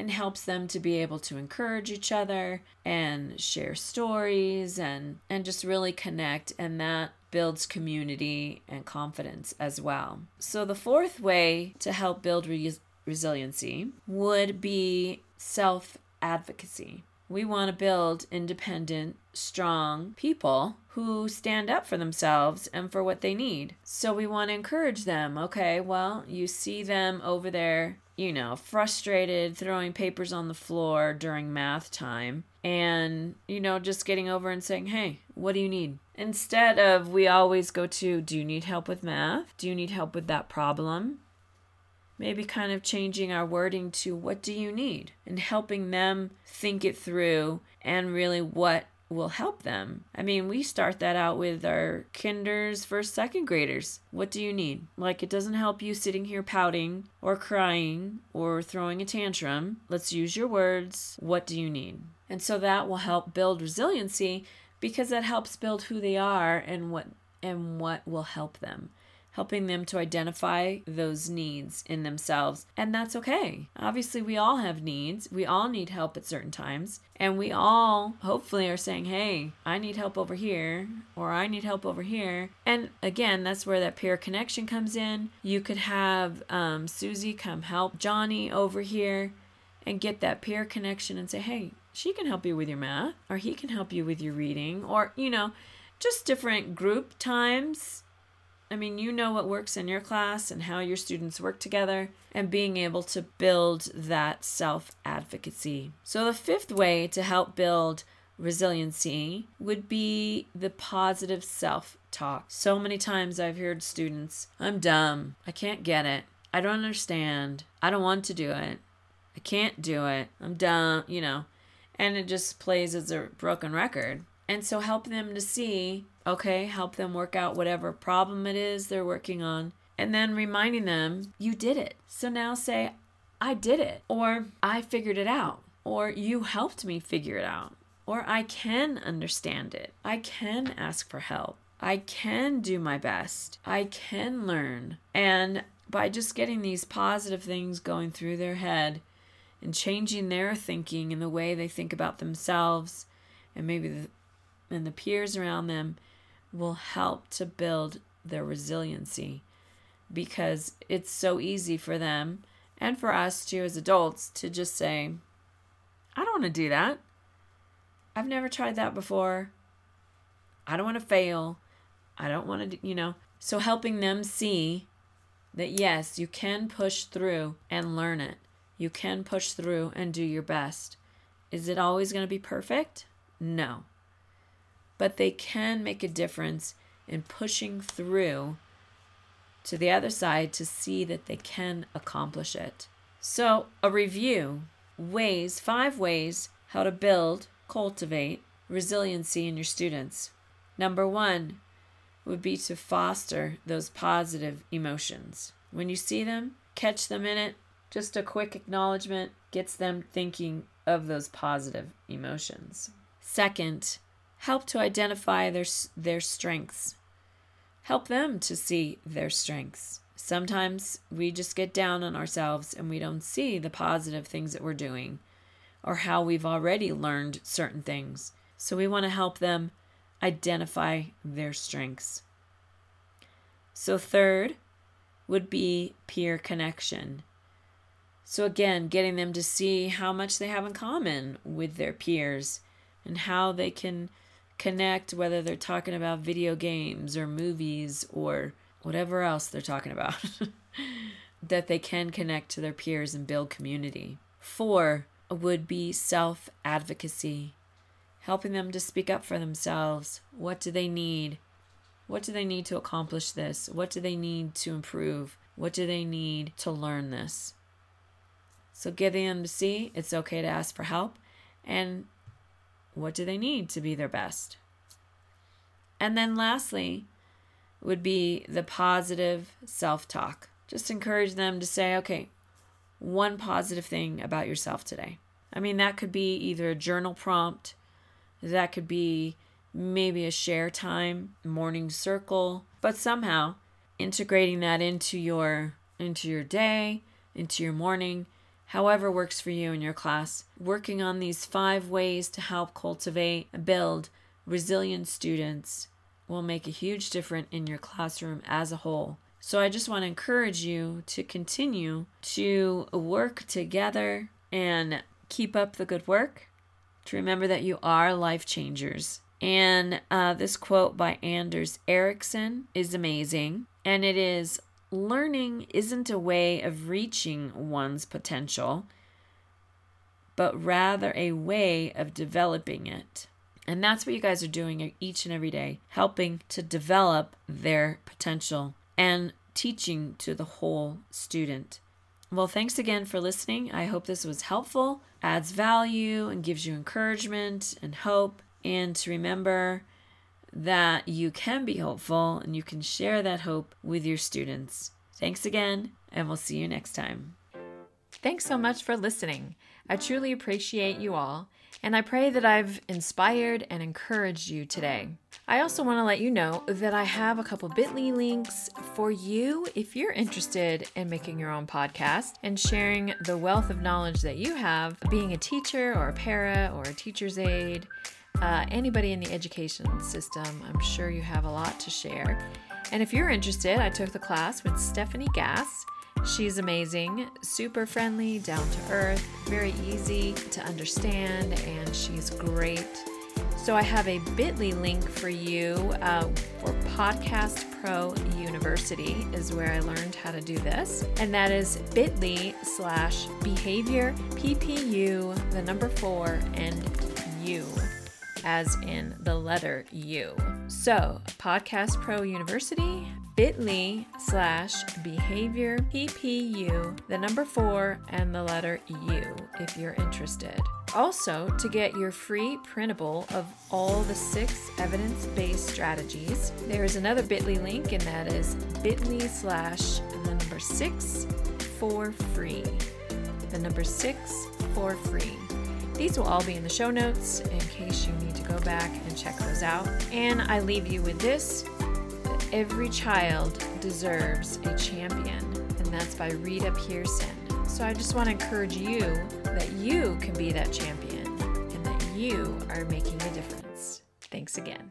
and helps them to be able to encourage each other and share stories and and just really connect and that builds community and confidence as well. So the fourth way to help build re- resiliency would be self advocacy. We want to build independent, strong people who stand up for themselves and for what they need. So we want to encourage them. Okay, well, you see them over there, you know, frustrated, throwing papers on the floor during math time, and, you know, just getting over and saying, hey, what do you need? Instead of we always go to, do you need help with math? Do you need help with that problem? maybe kind of changing our wording to what do you need and helping them think it through and really what will help them. I mean, we start that out with our kinders, first, second graders. What do you need? Like, it doesn't help you sitting here pouting or crying or throwing a tantrum. Let's use your words. What do you need? And so that will help build resiliency because that helps build who they are and what and what will help them helping them to identify those needs in themselves. And that's okay. Obviously, we all have needs. We all need help at certain times. And we all hopefully are saying, hey, I need help over here, or I need help over here. And again, that's where that peer connection comes in. You could have um, Susie come help Johnny over here and get that peer connection and say, hey, she can help you with your math, or he can help you with your reading, or, you know, just different group times I mean, you know what works in your class and how your students work together, and being able to build that self advocacy. So, the fifth way to help build resiliency would be the positive self talk. So many times I've heard students, I'm dumb. I can't get it. I don't understand. I don't want to do it. I can't do it. I'm dumb, you know. And it just plays as a broken record. And so help them to see Okay, help them work out whatever problem it is they're working on. And then reminding them, you did it. So now say, I did it. Or I figured it out. Or you helped me figure it out. Or I can understand it. I can ask for help. I can do my best. I can learn. And by just getting these positive things going through their head and changing their thinking and the way they think about themselves and maybe the, and the peers around them, will help to build their resiliency because it's so easy for them and for us too as adults to just say, I don't want to do that. I've never tried that before. I don't want to fail. I don't want to, you know. So helping them see that yes, you can push through and learn it. You can push through and do your best. Is it always going to be perfect? No but they can make a difference in pushing through to the other side to see that they can accomplish it. So, a review ways, five ways how to build, cultivate resiliency in your students. Number one would be to foster those positive emotions. When you see them, catch them in it. Just a quick acknowledgement gets them thinking of those positive emotions. Second, help to identify their, their strengths. Help them to see their strengths. Sometimes we just get down on ourselves and we don't see the positive things that we're doing or how we've already learned certain things. So we want to help them identify their strengths. So, third would be peer connection. So, again, getting them to see how much they have in common with their peers and how they can connect, whether they're talking about video games or movies or whatever else they're talking about, that they can connect to their peers and build community. Four would be self advocacy, helping them to speak up for themselves. What do they need? What do they need to accomplish this? What do they need to improve? What do they need to learn this? So, getting them to see it's okay to ask for help and what do they need to be their best? And then lastly, would be the positive self talk. Just encourage them to say, okay, one positive thing about yourself today. I mean, that could be either a journal prompt, that could be maybe a share time, morning circle, but somehow integrating that into your into your day, into your morning however works for you in your class. Working on these five ways to help cultivate and build resilient students will make a huge difference in your classroom as a whole. So I just want to encourage you to continue to work together and keep up the good work. To remember that you are life changers. And uh, this quote by Anders Ericsson is amazing. And it is learning isn't a way of reaching one's potential, but rather a way of developing it. And that's what you guys are doing each and every day, helping to develop their potential and teaching to the whole student. Well, thanks again for listening. I hope this was helpful, adds value, and gives you encouragement and hope. And to remember that you can be hopeful and you can share that hope with your students. Thanks again, and we'll see you next time. Thanks so much for listening. I truly appreciate you all and I pray that I've inspired and encouraged you today. I also want to let you know that I have a couple bit.ly links for you if you're interested in making your own podcast and sharing the wealth of knowledge that you have being a teacher or a para or a teacher's aide. Uh, anybody in the education system, I'm sure you have a lot to share. And if you're interested, I took the class with Stephanie Gass She's amazing, super friendly, down to earth, very easy to understand, and she's great. So, I have a bit.ly link for you uh, for Podcast Pro University, is where I learned how to do this. And that is bit.ly slash behavior PPU, the number four, and U, as in the letter U. So, Podcast Pro University, bit.ly slash behavior PPU, the number four, and the letter U if you're interested. Also, to get your free printable of all the six evidence based strategies, there is another bit.ly link, and that is bit.ly slash the number six for free. The number six for free. These will all be in the show notes in case you need to go back and check those out. And I leave you with this that Every child deserves a champion, and that's by Rita Pierson. So I just want to encourage you that you can be that champion and that you are making a difference. Thanks again.